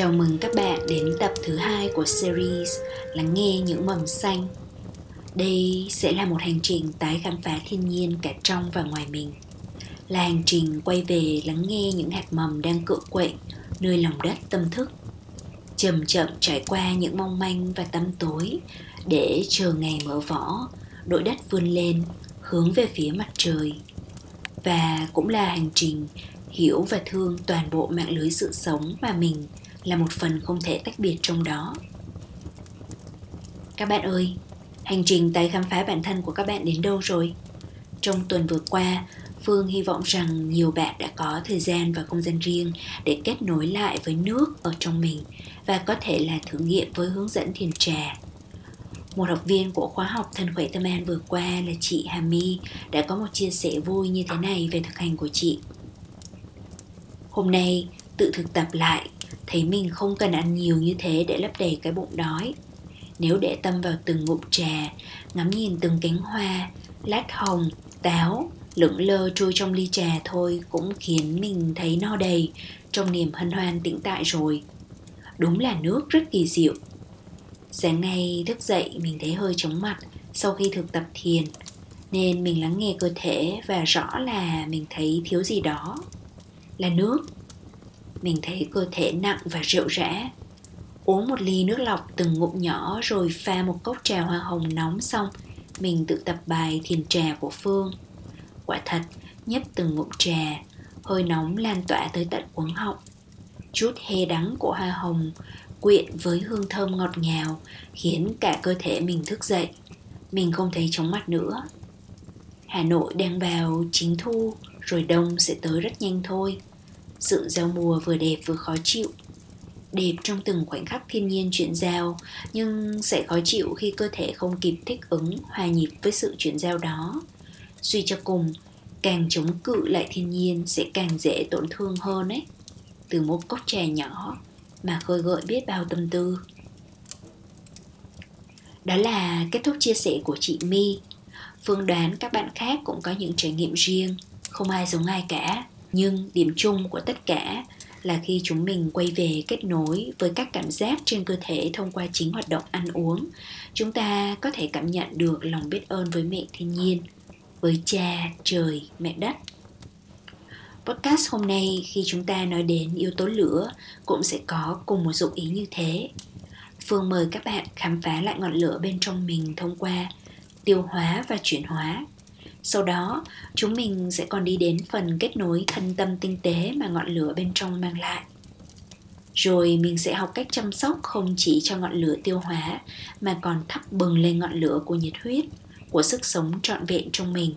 Chào mừng các bạn đến tập thứ hai của series Lắng nghe những mầm xanh. Đây sẽ là một hành trình tái khám phá thiên nhiên cả trong và ngoài mình. Là hành trình quay về lắng nghe những hạt mầm đang cựa quậy nơi lòng đất tâm thức. Chậm chậm trải qua những mong manh và tăm tối để chờ ngày mở vỏ, đội đất vươn lên, hướng về phía mặt trời. Và cũng là hành trình hiểu và thương toàn bộ mạng lưới sự sống mà mình là một phần không thể tách biệt trong đó. Các bạn ơi, hành trình tái khám phá bản thân của các bạn đến đâu rồi? Trong tuần vừa qua, phương hy vọng rằng nhiều bạn đã có thời gian và không gian riêng để kết nối lại với nước ở trong mình và có thể là thử nghiệm với hướng dẫn thiền trà. Một học viên của khóa học thân khỏe tâm an vừa qua là chị Hà My đã có một chia sẻ vui như thế này về thực hành của chị. Hôm nay, tự thực tập lại thấy mình không cần ăn nhiều như thế để lấp đầy cái bụng đói. Nếu để tâm vào từng ngụm trà, ngắm nhìn từng cánh hoa, lát hồng, táo, lững lơ trôi trong ly trà thôi cũng khiến mình thấy no đầy, trong niềm hân hoan tĩnh tại rồi. Đúng là nước rất kỳ diệu. Sáng nay thức dậy mình thấy hơi chóng mặt sau khi thực tập thiền, nên mình lắng nghe cơ thể và rõ là mình thấy thiếu gì đó. Là nước mình thấy cơ thể nặng và rượu rã. Uống một ly nước lọc từng ngụm nhỏ rồi pha một cốc trà hoa hồng nóng xong, mình tự tập bài thiền trà của phương. Quả thật, nhấp từng ngụm trà, hơi nóng lan tỏa tới tận cuống họng. Chút he đắng của hoa hồng quyện với hương thơm ngọt ngào khiến cả cơ thể mình thức dậy. Mình không thấy chóng mặt nữa. Hà nội đang vào chính thu, rồi đông sẽ tới rất nhanh thôi sự giao mùa vừa đẹp vừa khó chịu. Đẹp trong từng khoảnh khắc thiên nhiên chuyển giao, nhưng sẽ khó chịu khi cơ thể không kịp thích ứng, hòa nhịp với sự chuyển giao đó. Suy cho cùng, càng chống cự lại thiên nhiên sẽ càng dễ tổn thương hơn ấy. Từ một cốc trà nhỏ mà khơi gợi biết bao tâm tư. Đó là kết thúc chia sẻ của chị My. Phương đoán các bạn khác cũng có những trải nghiệm riêng. Không ai giống ai cả nhưng điểm chung của tất cả là khi chúng mình quay về kết nối với các cảm giác trên cơ thể thông qua chính hoạt động ăn uống, chúng ta có thể cảm nhận được lòng biết ơn với mẹ thiên nhiên, với cha, trời, mẹ đất. Podcast hôm nay khi chúng ta nói đến yếu tố lửa cũng sẽ có cùng một dụng ý như thế. Phương mời các bạn khám phá lại ngọn lửa bên trong mình thông qua tiêu hóa và chuyển hóa sau đó, chúng mình sẽ còn đi đến phần kết nối thân tâm tinh tế mà ngọn lửa bên trong mang lại. Rồi mình sẽ học cách chăm sóc không chỉ cho ngọn lửa tiêu hóa mà còn thắp bừng lên ngọn lửa của nhiệt huyết, của sức sống trọn vẹn trong mình.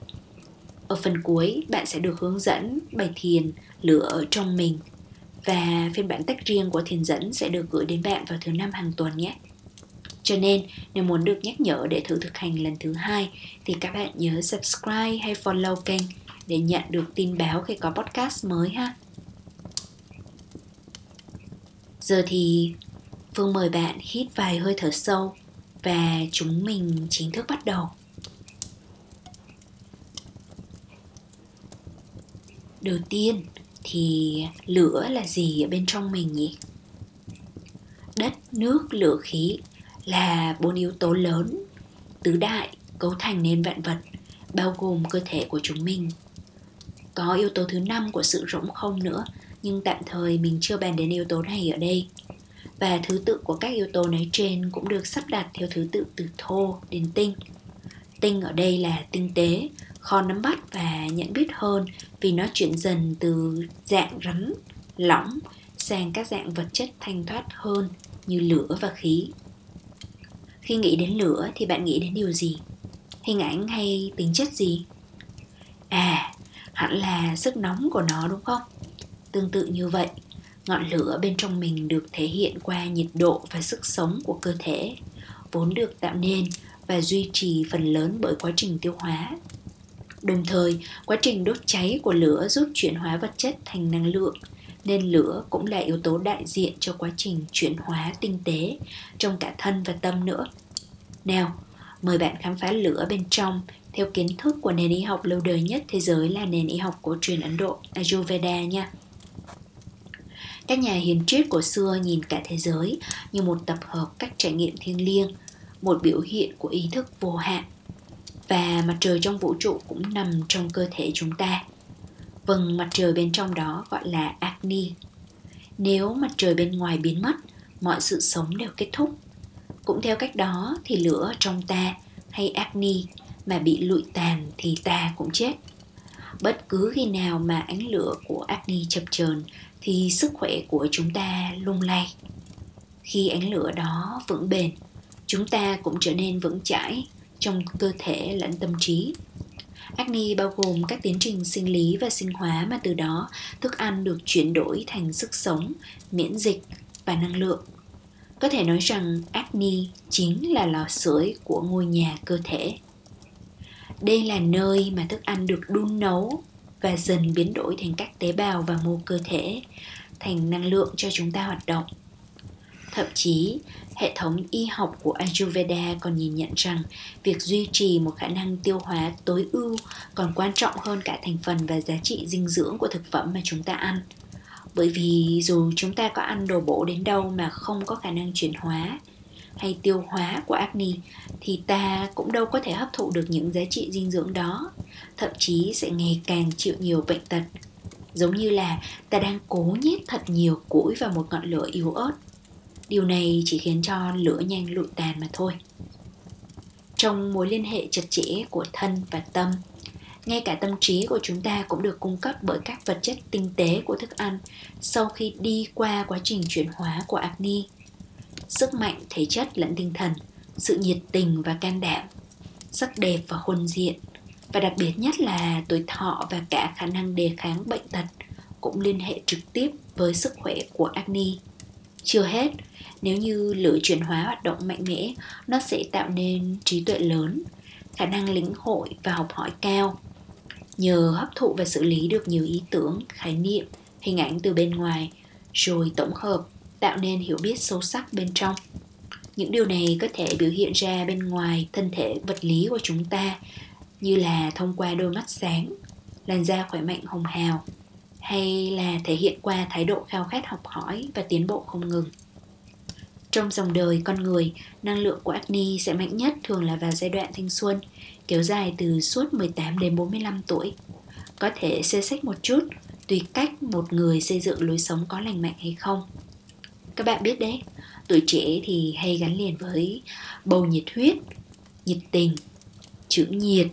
Ở phần cuối, bạn sẽ được hướng dẫn bài thiền lửa ở trong mình và phiên bản tách riêng của thiền dẫn sẽ được gửi đến bạn vào thứ năm hàng tuần nhé. Cho nên nếu muốn được nhắc nhở để thử thực hành lần thứ hai thì các bạn nhớ subscribe hay follow kênh để nhận được tin báo khi có podcast mới ha. Giờ thì Phương mời bạn hít vài hơi thở sâu và chúng mình chính thức bắt đầu. Đầu tiên thì lửa là gì ở bên trong mình nhỉ? Đất, nước, lửa, khí là bốn yếu tố lớn tứ đại cấu thành nên vạn vật, bao gồm cơ thể của chúng mình. Có yếu tố thứ năm của sự rỗng không nữa, nhưng tạm thời mình chưa bàn đến yếu tố này ở đây. Và thứ tự của các yếu tố nói trên cũng được sắp đặt theo thứ tự từ thô đến tinh. Tinh ở đây là tinh tế, khó nắm bắt và nhận biết hơn vì nó chuyển dần từ dạng rắn, lỏng sang các dạng vật chất thanh thoát hơn như lửa và khí khi nghĩ đến lửa thì bạn nghĩ đến điều gì? Hình ảnh hay tính chất gì? À hẳn là sức nóng của nó đúng không? Tương tự như vậy, ngọn lửa bên trong mình được thể hiện qua nhiệt độ và sức sống của cơ thể, vốn được tạo nên và duy trì phần lớn bởi quá trình tiêu hóa. Đồng thời, quá trình đốt cháy của lửa giúp chuyển hóa vật chất thành năng lượng nên lửa cũng là yếu tố đại diện cho quá trình chuyển hóa tinh tế trong cả thân và tâm nữa. Nào, mời bạn khám phá lửa bên trong theo kiến thức của nền y học lâu đời nhất thế giới là nền y học cổ truyền Ấn Độ, Ayurveda nha. Các nhà hiền triết của xưa nhìn cả thế giới như một tập hợp các trải nghiệm thiêng liêng, một biểu hiện của ý thức vô hạn. Và mặt trời trong vũ trụ cũng nằm trong cơ thể chúng ta. Vâng, mặt trời bên trong đó gọi là Agni. Nếu mặt trời bên ngoài biến mất, mọi sự sống đều kết thúc. Cũng theo cách đó thì lửa trong ta hay Agni mà bị lụi tàn thì ta cũng chết. Bất cứ khi nào mà ánh lửa của Agni chập chờn thì sức khỏe của chúng ta lung lay. Khi ánh lửa đó vững bền, chúng ta cũng trở nên vững chãi trong cơ thể lẫn tâm trí. Acne bao gồm các tiến trình sinh lý và sinh hóa mà từ đó thức ăn được chuyển đổi thành sức sống, miễn dịch và năng lượng. Có thể nói rằng acne chính là lò sưởi của ngôi nhà cơ thể. Đây là nơi mà thức ăn được đun nấu và dần biến đổi thành các tế bào và mô cơ thể, thành năng lượng cho chúng ta hoạt động. Thậm chí, hệ thống y học của Ayurveda còn nhìn nhận rằng việc duy trì một khả năng tiêu hóa tối ưu còn quan trọng hơn cả thành phần và giá trị dinh dưỡng của thực phẩm mà chúng ta ăn. Bởi vì dù chúng ta có ăn đồ bổ đến đâu mà không có khả năng chuyển hóa hay tiêu hóa của acne thì ta cũng đâu có thể hấp thụ được những giá trị dinh dưỡng đó thậm chí sẽ ngày càng chịu nhiều bệnh tật giống như là ta đang cố nhét thật nhiều củi vào một ngọn lửa yếu ớt điều này chỉ khiến cho lửa nhanh lụi tàn mà thôi. Trong mối liên hệ chặt chẽ của thân và tâm, ngay cả tâm trí của chúng ta cũng được cung cấp bởi các vật chất tinh tế của thức ăn sau khi đi qua quá trình chuyển hóa của agni. Sức mạnh thể chất lẫn tinh thần, sự nhiệt tình và can đảm, sắc đẹp và khuôn diện, và đặc biệt nhất là tuổi thọ và cả khả năng đề kháng bệnh tật cũng liên hệ trực tiếp với sức khỏe của acne chưa hết, nếu như lửa chuyển hóa hoạt động mạnh mẽ, nó sẽ tạo nên trí tuệ lớn, khả năng lĩnh hội và học hỏi cao. Nhờ hấp thụ và xử lý được nhiều ý tưởng, khái niệm, hình ảnh từ bên ngoài, rồi tổng hợp, tạo nên hiểu biết sâu sắc bên trong. Những điều này có thể biểu hiện ra bên ngoài thân thể vật lý của chúng ta, như là thông qua đôi mắt sáng, làn da khỏe mạnh hồng hào hay là thể hiện qua thái độ khao khát học hỏi và tiến bộ không ngừng trong dòng đời con người, năng lượng của acne sẽ mạnh nhất thường là vào giai đoạn thanh xuân, kéo dài từ suốt 18 đến 45 tuổi. Có thể xê xích một chút, tùy cách một người xây dựng lối sống có lành mạnh hay không. Các bạn biết đấy, tuổi trẻ thì hay gắn liền với bầu nhiệt huyết, nhiệt tình, chữ nhiệt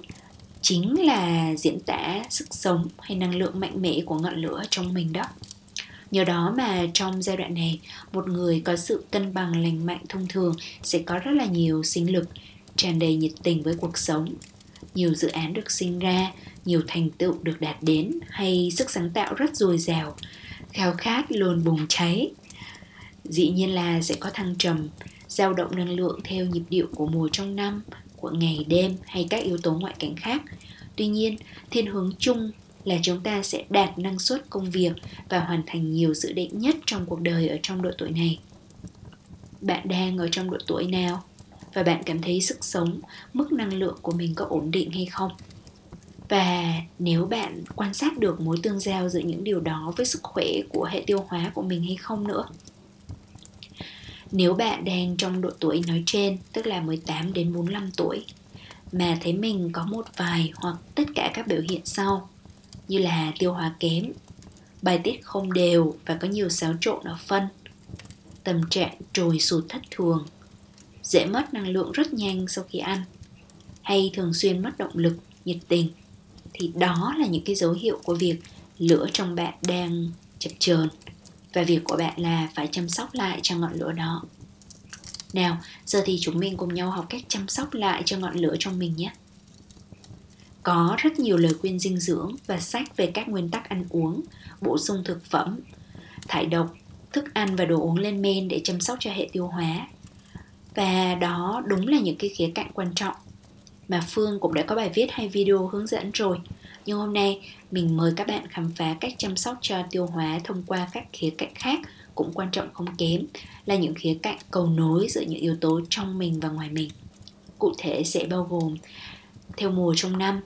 chính là diễn tả sức sống hay năng lượng mạnh mẽ của ngọn lửa trong mình đó. Nhờ đó mà trong giai đoạn này, một người có sự cân bằng lành mạnh thông thường sẽ có rất là nhiều sinh lực, tràn đầy nhiệt tình với cuộc sống. Nhiều dự án được sinh ra, nhiều thành tựu được đạt đến hay sức sáng tạo rất dồi dào, khao khát luôn bùng cháy dĩ nhiên là sẽ có thăng trầm dao động năng lượng theo nhịp điệu của mùa trong năm của ngày đêm hay các yếu tố ngoại cảnh khác. Tuy nhiên, thiên hướng chung là chúng ta sẽ đạt năng suất công việc và hoàn thành nhiều dự định nhất trong cuộc đời ở trong độ tuổi này. Bạn đang ở trong độ tuổi nào? Và bạn cảm thấy sức sống, mức năng lượng của mình có ổn định hay không? Và nếu bạn quan sát được mối tương giao giữa những điều đó với sức khỏe của hệ tiêu hóa của mình hay không nữa nếu bạn đang trong độ tuổi nói trên, tức là 18 đến 45 tuổi, mà thấy mình có một vài hoặc tất cả các biểu hiện sau như là tiêu hóa kém, bài tiết không đều và có nhiều xáo trộn ở phân, tâm trạng trồi sụt thất thường, dễ mất năng lượng rất nhanh sau khi ăn, hay thường xuyên mất động lực, nhiệt tình, thì đó là những cái dấu hiệu của việc lửa trong bạn đang chập chờn và việc của bạn là phải chăm sóc lại cho ngọn lửa đó. Nào, giờ thì chúng mình cùng nhau học cách chăm sóc lại cho ngọn lửa trong mình nhé. Có rất nhiều lời khuyên dinh dưỡng và sách về các nguyên tắc ăn uống, bổ sung thực phẩm, thải độc, thức ăn và đồ uống lên men để chăm sóc cho hệ tiêu hóa. Và đó đúng là những cái khía cạnh quan trọng mà Phương cũng đã có bài viết hay video hướng dẫn rồi nhưng hôm nay mình mời các bạn khám phá cách chăm sóc cho tiêu hóa thông qua các khía cạnh khác cũng quan trọng không kém là những khía cạnh cầu nối giữa những yếu tố trong mình và ngoài mình. Cụ thể sẽ bao gồm theo mùa trong năm,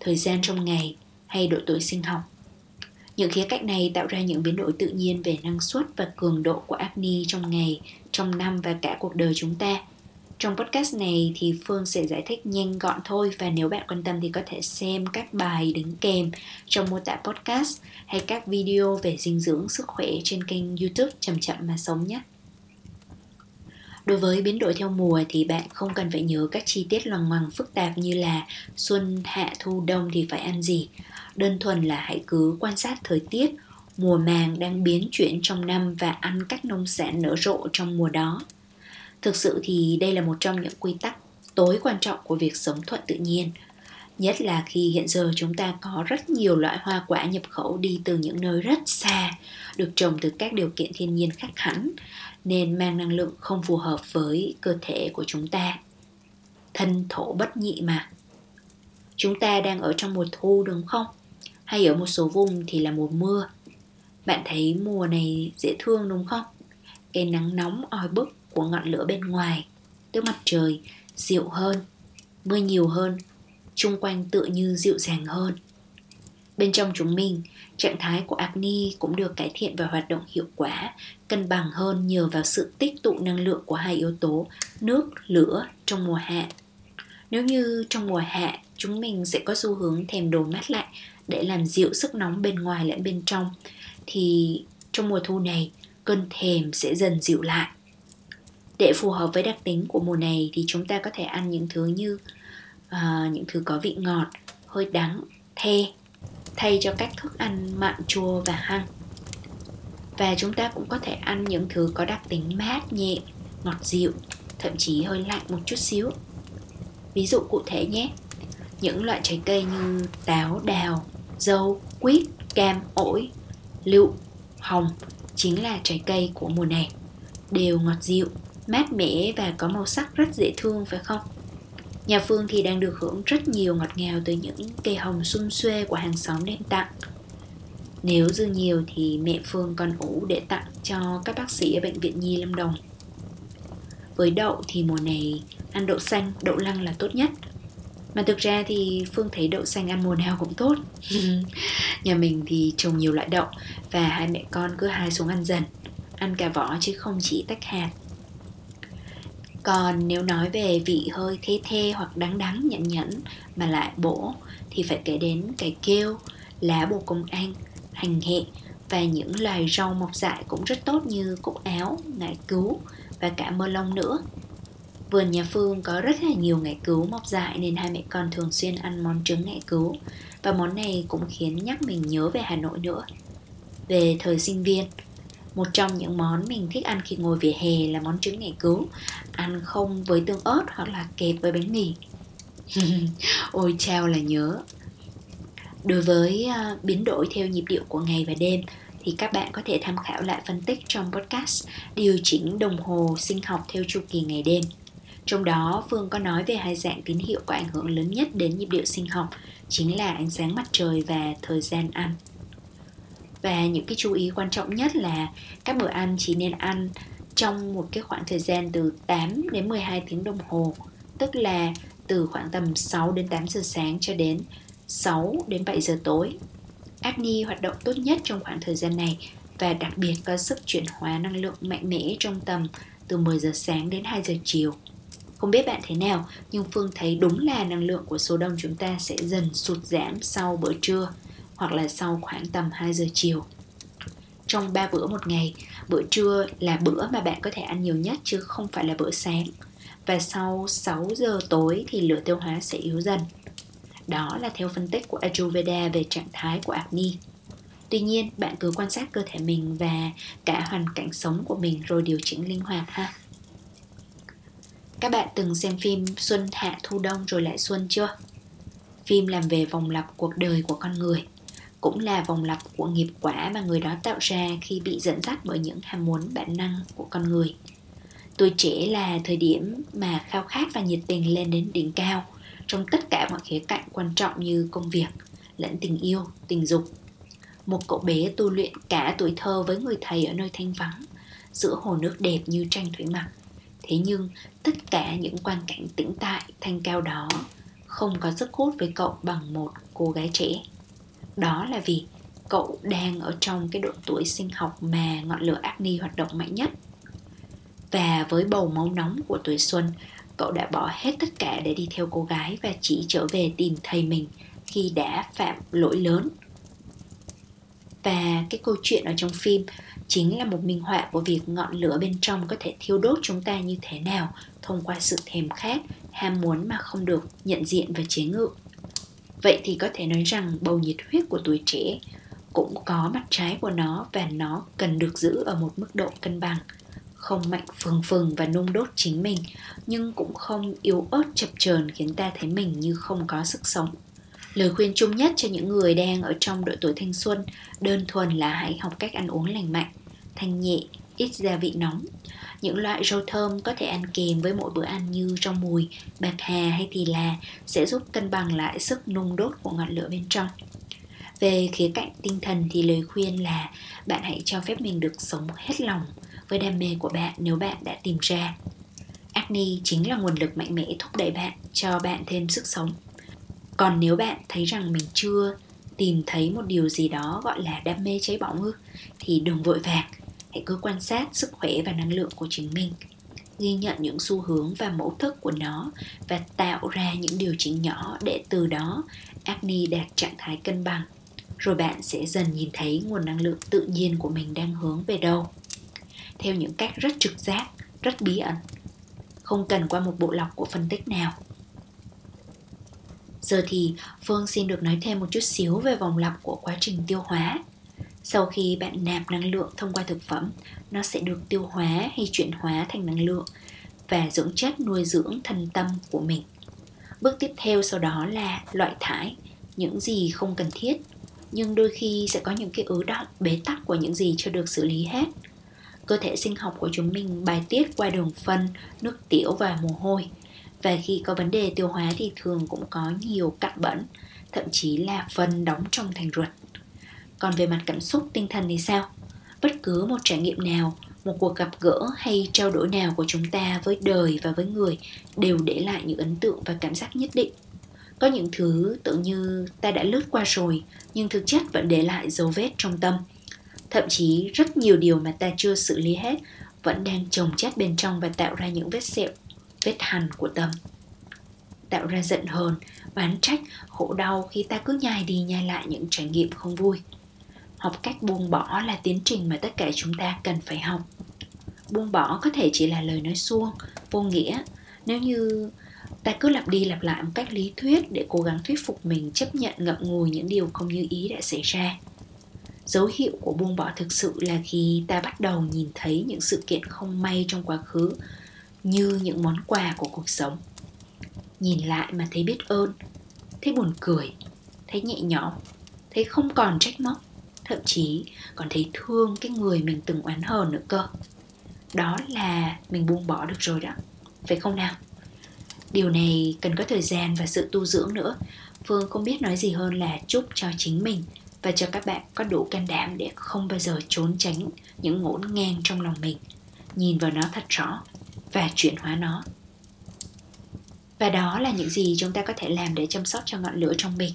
thời gian trong ngày hay độ tuổi sinh học. Những khía cạnh này tạo ra những biến đổi tự nhiên về năng suất và cường độ của acne trong ngày, trong năm và cả cuộc đời chúng ta. Trong podcast này thì Phương sẽ giải thích nhanh gọn thôi và nếu bạn quan tâm thì có thể xem các bài đính kèm trong mô tả podcast hay các video về dinh dưỡng sức khỏe trên kênh YouTube Chậm Chậm Mà Sống nhé. Đối với biến đổi theo mùa thì bạn không cần phải nhớ các chi tiết loằng ngoằng phức tạp như là xuân, hạ, thu, đông thì phải ăn gì. Đơn thuần là hãy cứ quan sát thời tiết, mùa màng đang biến chuyển trong năm và ăn các nông sản nở rộ trong mùa đó. Thực sự thì đây là một trong những quy tắc tối quan trọng của việc sống thuận tự nhiên. Nhất là khi hiện giờ chúng ta có rất nhiều loại hoa quả nhập khẩu đi từ những nơi rất xa, được trồng từ các điều kiện thiên nhiên khác hẳn, nên mang năng lượng không phù hợp với cơ thể của chúng ta. Thân thổ bất nhị mà. Chúng ta đang ở trong mùa thu đúng không? Hay ở một số vùng thì là mùa mưa. Bạn thấy mùa này dễ thương đúng không? Cái nắng nóng oi bức của ngọn lửa bên ngoài, tức mặt trời dịu hơn, mưa nhiều hơn, chung quanh tựa như dịu dàng hơn. Bên trong chúng mình, trạng thái của acne cũng được cải thiện và hoạt động hiệu quả, cân bằng hơn nhờ vào sự tích tụ năng lượng của hai yếu tố nước, lửa trong mùa hạ. Nếu như trong mùa hạ chúng mình sẽ có xu hướng thèm đồ mát lạnh để làm dịu sức nóng bên ngoài lẫn bên trong thì trong mùa thu này cơn thèm sẽ dần dịu lại. Để phù hợp với đặc tính của mùa này thì chúng ta có thể ăn những thứ như uh, những thứ có vị ngọt, hơi đắng, the thay cho các thức ăn mặn chua và hăng. Và chúng ta cũng có thể ăn những thứ có đặc tính mát nhẹ ngọt dịu thậm chí hơi lạnh một chút xíu. Ví dụ cụ thể nhé. Những loại trái cây như táo đào dâu quýt cam ổi lựu hồng chính là trái cây của mùa này. Đều ngọt dịu mát mẻ và có màu sắc rất dễ thương phải không Nhà Phương thì đang được hưởng rất nhiều ngọt ngào từ những cây hồng xum xuê của hàng xóm đem tặng. Nếu dư nhiều thì mẹ Phương còn ủ để tặng cho các bác sĩ ở Bệnh viện Nhi Lâm Đồng. Với đậu thì mùa này ăn đậu xanh, đậu lăng là tốt nhất. Mà thực ra thì Phương thấy đậu xanh ăn mùa nào cũng tốt. Nhà mình thì trồng nhiều loại đậu và hai mẹ con cứ hai xuống ăn dần. Ăn cả vỏ chứ không chỉ tách hạt. Còn nếu nói về vị hơi thê thê hoặc đắng đắng nhẫn nhẫn mà lại bổ thì phải kể đến cải kêu, lá bồ công anh, hành hệ và những loài rau mọc dại cũng rất tốt như cúc áo, ngải cứu và cả mơ lông nữa. Vườn nhà Phương có rất là nhiều ngải cứu mọc dại nên hai mẹ con thường xuyên ăn món trứng ngải cứu và món này cũng khiến nhắc mình nhớ về Hà Nội nữa. Về thời sinh viên, một trong những món mình thích ăn khi ngồi vỉa hè là món trứng ngải cứu. Ăn không với tương ớt hoặc là kẹp với bánh mì. Ôi chao là nhớ. Đối với uh, biến đổi theo nhịp điệu của ngày và đêm thì các bạn có thể tham khảo lại phân tích trong podcast điều chỉnh đồng hồ sinh học theo chu kỳ ngày đêm. Trong đó, Phương có nói về hai dạng tín hiệu có ảnh hưởng lớn nhất đến nhịp điệu sinh học, chính là ánh sáng mặt trời và thời gian ăn và những cái chú ý quan trọng nhất là các bữa ăn chỉ nên ăn trong một cái khoảng thời gian từ 8 đến 12 tiếng đồng hồ tức là từ khoảng tầm 6 đến 8 giờ sáng cho đến 6 đến 7 giờ tối. Acne hoạt động tốt nhất trong khoảng thời gian này và đặc biệt có sức chuyển hóa năng lượng mạnh mẽ trong tầm từ 10 giờ sáng đến 2 giờ chiều. Không biết bạn thế nào, nhưng Phương thấy đúng là năng lượng của số đông chúng ta sẽ dần sụt giảm sau bữa trưa hoặc là sau khoảng tầm 2 giờ chiều. Trong 3 bữa một ngày, bữa trưa là bữa mà bạn có thể ăn nhiều nhất chứ không phải là bữa sáng. Và sau 6 giờ tối thì lửa tiêu hóa sẽ yếu dần. Đó là theo phân tích của Ayurveda về trạng thái của acne. Tuy nhiên, bạn cứ quan sát cơ thể mình và cả hoàn cảnh sống của mình rồi điều chỉnh linh hoạt ha. Các bạn từng xem phim Xuân Hạ Thu Đông rồi lại Xuân chưa? Phim làm về vòng lặp cuộc đời của con người cũng là vòng lặp của nghiệp quả mà người đó tạo ra khi bị dẫn dắt bởi những ham muốn bản năng của con người. Tuổi trẻ là thời điểm mà khao khát và nhiệt tình lên đến đỉnh cao trong tất cả mọi khía cạnh quan trọng như công việc, lẫn tình yêu, tình dục. Một cậu bé tu luyện cả tuổi thơ với người thầy ở nơi thanh vắng, giữa hồ nước đẹp như tranh thủy mặc. Thế nhưng, tất cả những quan cảnh tĩnh tại thanh cao đó không có sức hút với cậu bằng một cô gái trẻ đó là vì cậu đang ở trong cái độ tuổi sinh học mà ngọn lửa Agni hoạt động mạnh nhất. Và với bầu máu nóng của tuổi xuân, cậu đã bỏ hết tất cả để đi theo cô gái và chỉ trở về tìm thầy mình khi đã phạm lỗi lớn. Và cái câu chuyện ở trong phim chính là một minh họa của việc ngọn lửa bên trong có thể thiêu đốt chúng ta như thế nào thông qua sự thèm khát, ham muốn mà không được nhận diện và chế ngự. Vậy thì có thể nói rằng bầu nhiệt huyết của tuổi trẻ cũng có mặt trái của nó và nó cần được giữ ở một mức độ cân bằng, không mạnh phừng phừng và nung đốt chính mình, nhưng cũng không yếu ớt chập chờn khiến ta thấy mình như không có sức sống. Lời khuyên chung nhất cho những người đang ở trong độ tuổi thanh xuân đơn thuần là hãy học cách ăn uống lành mạnh, thanh nhẹ, ít gia vị nóng những loại rau thơm có thể ăn kèm với mỗi bữa ăn như rau mùi, bạc hà hay thì là sẽ giúp cân bằng lại sức nung đốt của ngọn lửa bên trong. Về khía cạnh tinh thần thì lời khuyên là bạn hãy cho phép mình được sống hết lòng với đam mê của bạn nếu bạn đã tìm ra. Acne chính là nguồn lực mạnh mẽ thúc đẩy bạn, cho bạn thêm sức sống. Còn nếu bạn thấy rằng mình chưa tìm thấy một điều gì đó gọi là đam mê cháy bỏng ư thì đừng vội vàng, hãy cứ quan sát sức khỏe và năng lượng của chính mình, ghi nhận những xu hướng và mẫu thức của nó và tạo ra những điều chỉnh nhỏ để từ đó acne đạt trạng thái cân bằng. Rồi bạn sẽ dần nhìn thấy nguồn năng lượng tự nhiên của mình đang hướng về đâu. Theo những cách rất trực giác, rất bí ẩn, không cần qua một bộ lọc của phân tích nào. Giờ thì phương xin được nói thêm một chút xíu về vòng lặp của quá trình tiêu hóa sau khi bạn nạp năng lượng thông qua thực phẩm, nó sẽ được tiêu hóa hay chuyển hóa thành năng lượng và dưỡng chất nuôi dưỡng thân tâm của mình. Bước tiếp theo sau đó là loại thải, những gì không cần thiết, nhưng đôi khi sẽ có những cái ứ động, bế tắc của những gì chưa được xử lý hết. Cơ thể sinh học của chúng mình bài tiết qua đường phân, nước tiểu và mồ hôi, và khi có vấn đề tiêu hóa thì thường cũng có nhiều cặn bẩn, thậm chí là phân đóng trong thành ruột còn về mặt cảm xúc, tinh thần thì sao? Bất cứ một trải nghiệm nào, một cuộc gặp gỡ hay trao đổi nào của chúng ta với đời và với người đều để lại những ấn tượng và cảm giác nhất định. Có những thứ tưởng như ta đã lướt qua rồi, nhưng thực chất vẫn để lại dấu vết trong tâm. Thậm chí rất nhiều điều mà ta chưa xử lý hết vẫn đang chồng chất bên trong và tạo ra những vết sẹo, vết hằn của tâm. Tạo ra giận hờn, oán trách, khổ đau khi ta cứ nhai đi nhai lại những trải nghiệm không vui học cách buông bỏ là tiến trình mà tất cả chúng ta cần phải học. Buông bỏ có thể chỉ là lời nói suông, vô nghĩa. Nếu như ta cứ lặp đi lặp lại một cách lý thuyết để cố gắng thuyết phục mình, chấp nhận, ngậm ngùi những điều không như ý đã xảy ra. Dấu hiệu của buông bỏ thực sự là khi ta bắt đầu nhìn thấy những sự kiện không may trong quá khứ như những món quà của cuộc sống. Nhìn lại mà thấy biết ơn, thấy buồn cười, thấy nhẹ nhõm, thấy không còn trách móc thậm chí còn thấy thương cái người mình từng oán hờn nữa cơ. Đó là mình buông bỏ được rồi đó. Phải không nào? Điều này cần có thời gian và sự tu dưỡng nữa. Phương không biết nói gì hơn là chúc cho chính mình và cho các bạn có đủ can đảm để không bao giờ trốn tránh những ngổn ngang trong lòng mình. Nhìn vào nó thật rõ và chuyển hóa nó. Và đó là những gì chúng ta có thể làm để chăm sóc cho ngọn lửa trong mình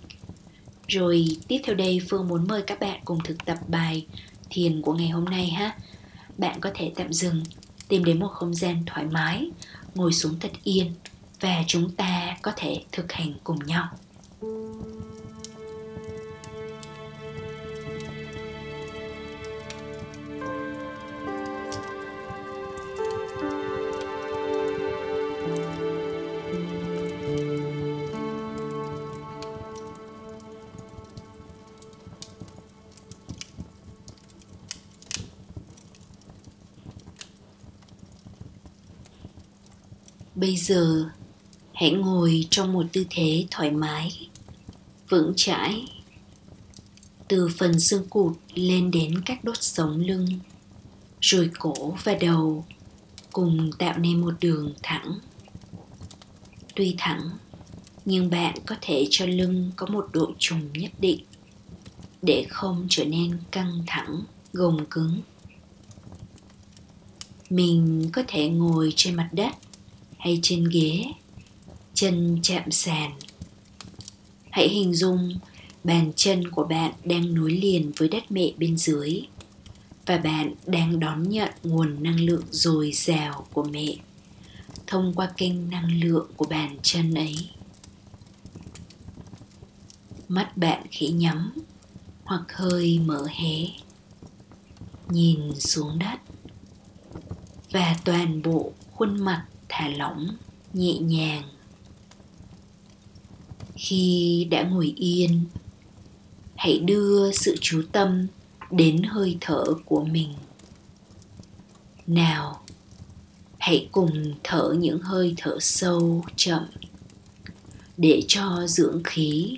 rồi tiếp theo đây phương muốn mời các bạn cùng thực tập bài thiền của ngày hôm nay ha. Bạn có thể tạm dừng, tìm đến một không gian thoải mái, ngồi xuống thật yên và chúng ta có thể thực hành cùng nhau. Bây giờ, hãy ngồi trong một tư thế thoải mái, vững chãi. Từ phần xương cụt lên đến các đốt sống lưng, rồi cổ và đầu cùng tạo nên một đường thẳng. Tuy thẳng, nhưng bạn có thể cho lưng có một độ trùng nhất định, để không trở nên căng thẳng, gồng cứng. Mình có thể ngồi trên mặt đất hay trên ghế, chân chạm sàn. Hãy hình dung bàn chân của bạn đang nối liền với đất mẹ bên dưới, và bạn đang đón nhận nguồn năng lượng dồi dào của mẹ thông qua kênh năng lượng của bàn chân ấy. Mắt bạn khẽ nhắm hoặc hơi mở hé, nhìn xuống đất, và toàn bộ khuôn mặt thả lỏng, nhẹ nhàng. Khi đã ngồi yên, hãy đưa sự chú tâm đến hơi thở của mình. Nào, hãy cùng thở những hơi thở sâu, chậm để cho dưỡng khí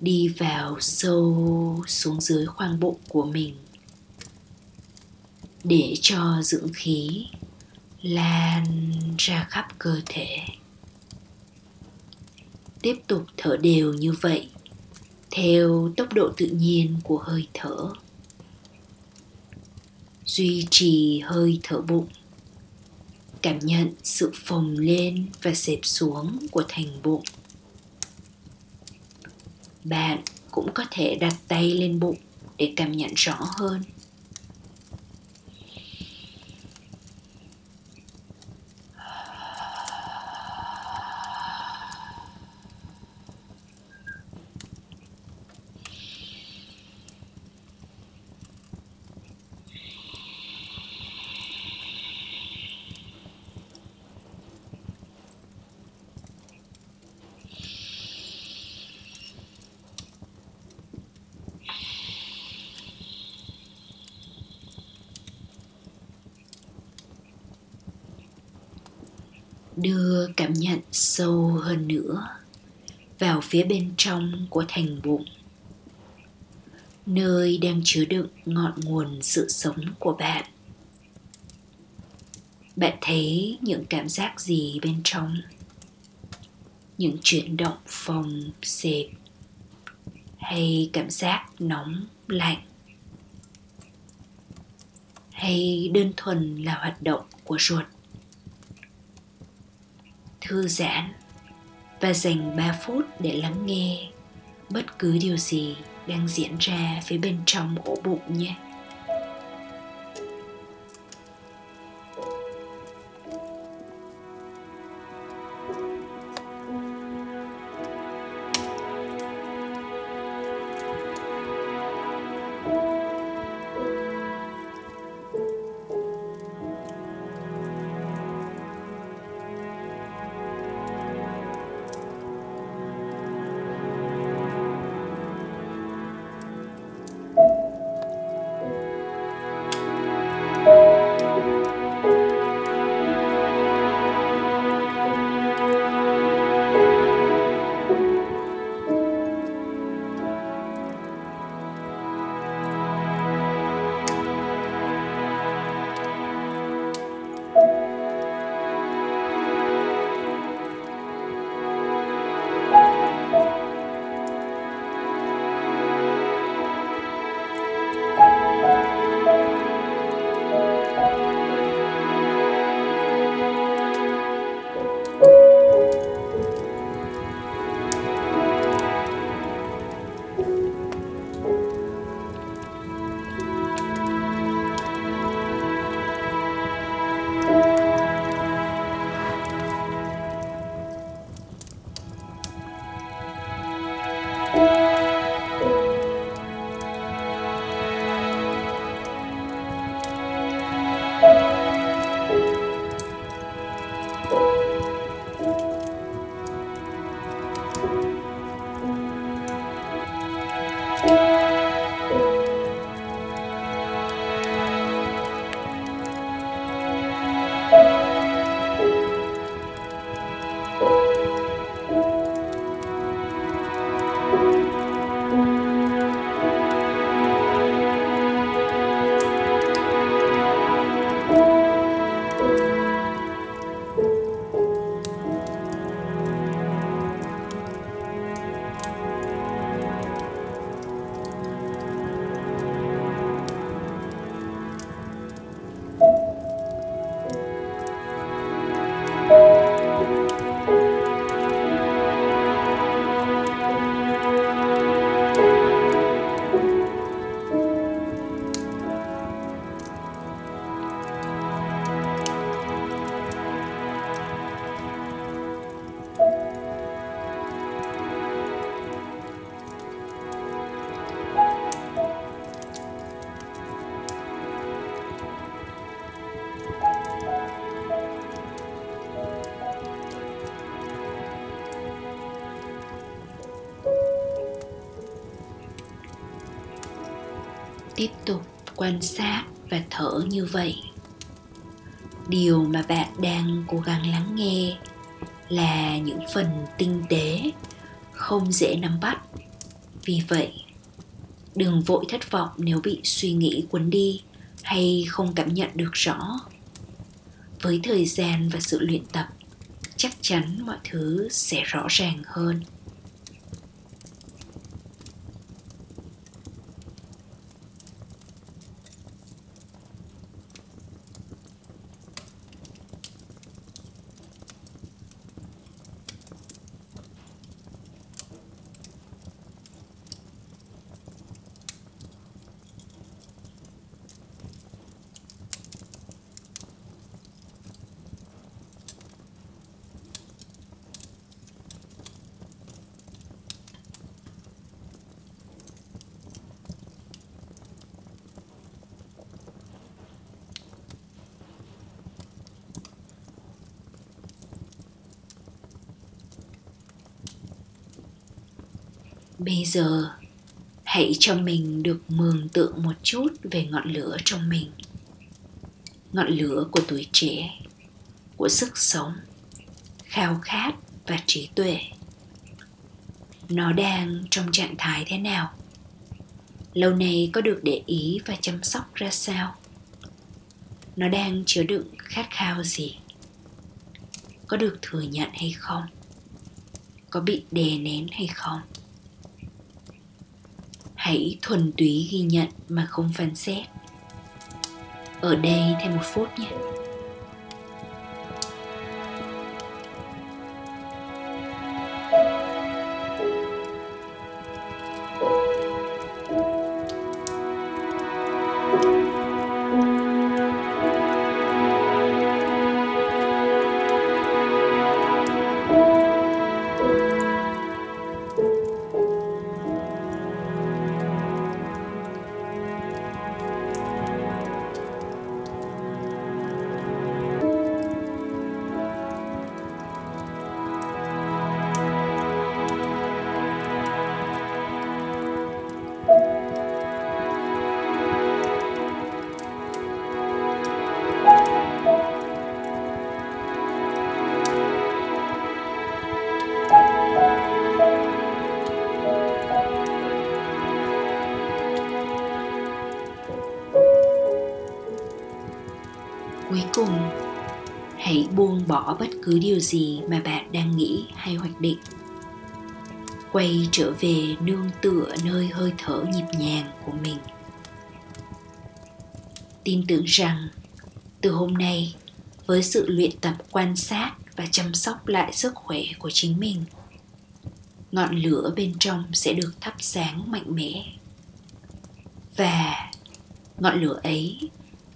đi vào sâu xuống dưới khoang bụng của mình. Để cho dưỡng khí lan ra khắp cơ thể. Tiếp tục thở đều như vậy, theo tốc độ tự nhiên của hơi thở. Duy trì hơi thở bụng, cảm nhận sự phồng lên và xẹp xuống của thành bụng. Bạn cũng có thể đặt tay lên bụng để cảm nhận rõ hơn. Đưa cảm nhận sâu hơn nữa vào phía bên trong của thành bụng, nơi đang chứa đựng ngọn nguồn sự sống của bạn. Bạn thấy những cảm giác gì bên trong? Những chuyển động phòng, xẹp, hay cảm giác nóng, lạnh? Hay đơn thuần là hoạt động của ruột? Thư giãn và dành 3 phút để lắng nghe bất cứ điều gì đang diễn ra phía bên trong ổ bụng nhé. Tiếp tục quan sát và thở như vậy. Điều mà bạn đang cố gắng lắng nghe là những phần tinh tế không dễ nắm bắt. Vì vậy, đừng vội thất vọng nếu bị suy nghĩ cuốn đi hay không cảm nhận được rõ. Với thời gian và sự luyện tập, chắc chắn mọi thứ sẽ rõ ràng hơn. Bây giờ, hãy cho mình được mường tượng một chút về ngọn lửa trong mình. Ngọn lửa của tuổi trẻ, của sức sống, khao khát và trí tuệ. Nó đang trong trạng thái thế nào? Lâu nay có được để ý và chăm sóc ra sao? Nó đang chứa đựng khát khao gì? Có được thừa nhận hay không? Có bị đè nén hay không? Hãy thuần túy ghi nhận mà không phán xét. Ở đây thêm một phút nhé. Bỏ bất cứ điều gì mà bạn đang nghĩ hay hoạch định. Quay trở về nương tựa nơi hơi thở nhịp nhàng của mình. Tin tưởng rằng, từ hôm nay, với sự luyện tập quan sát và chăm sóc lại sức khỏe của chính mình, ngọn lửa bên trong sẽ được thắp sáng mạnh mẽ. Và ngọn lửa ấy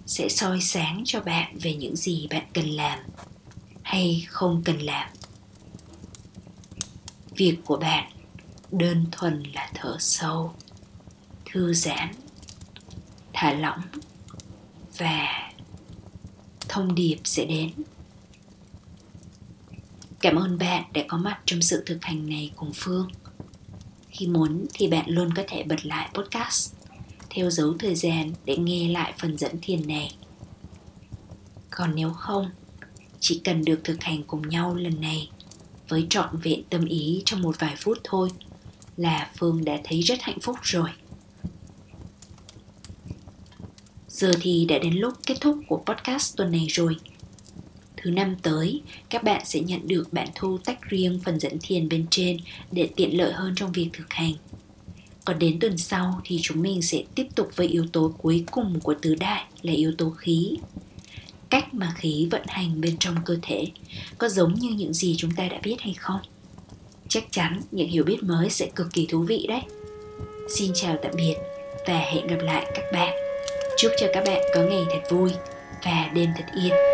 sẽ soi sáng cho bạn về những gì bạn cần làm hay không cần làm. Việc của bạn đơn thuần là thở sâu, thư giãn, thả lỏng và thông điệp sẽ đến. Cảm ơn bạn đã có mặt trong sự thực hành này cùng phương. Khi muốn thì bạn luôn có thể bật lại podcast, theo dấu thời gian để nghe lại phần dẫn thiền này. Còn nếu không chỉ cần được thực hành cùng nhau lần này. Với trọn vẹn tâm ý trong một vài phút thôi là phương đã thấy rất hạnh phúc rồi. Giờ thì đã đến lúc kết thúc của podcast tuần này rồi. Thứ năm tới, các bạn sẽ nhận được bản thu tách riêng phần dẫn thiền bên trên để tiện lợi hơn trong việc thực hành. Còn đến tuần sau thì chúng mình sẽ tiếp tục với yếu tố cuối cùng của tứ đại là yếu tố khí cách mà khí vận hành bên trong cơ thể có giống như những gì chúng ta đã biết hay không? Chắc chắn những hiểu biết mới sẽ cực kỳ thú vị đấy. Xin chào tạm biệt và hẹn gặp lại các bạn. Chúc cho các bạn có ngày thật vui và đêm thật yên.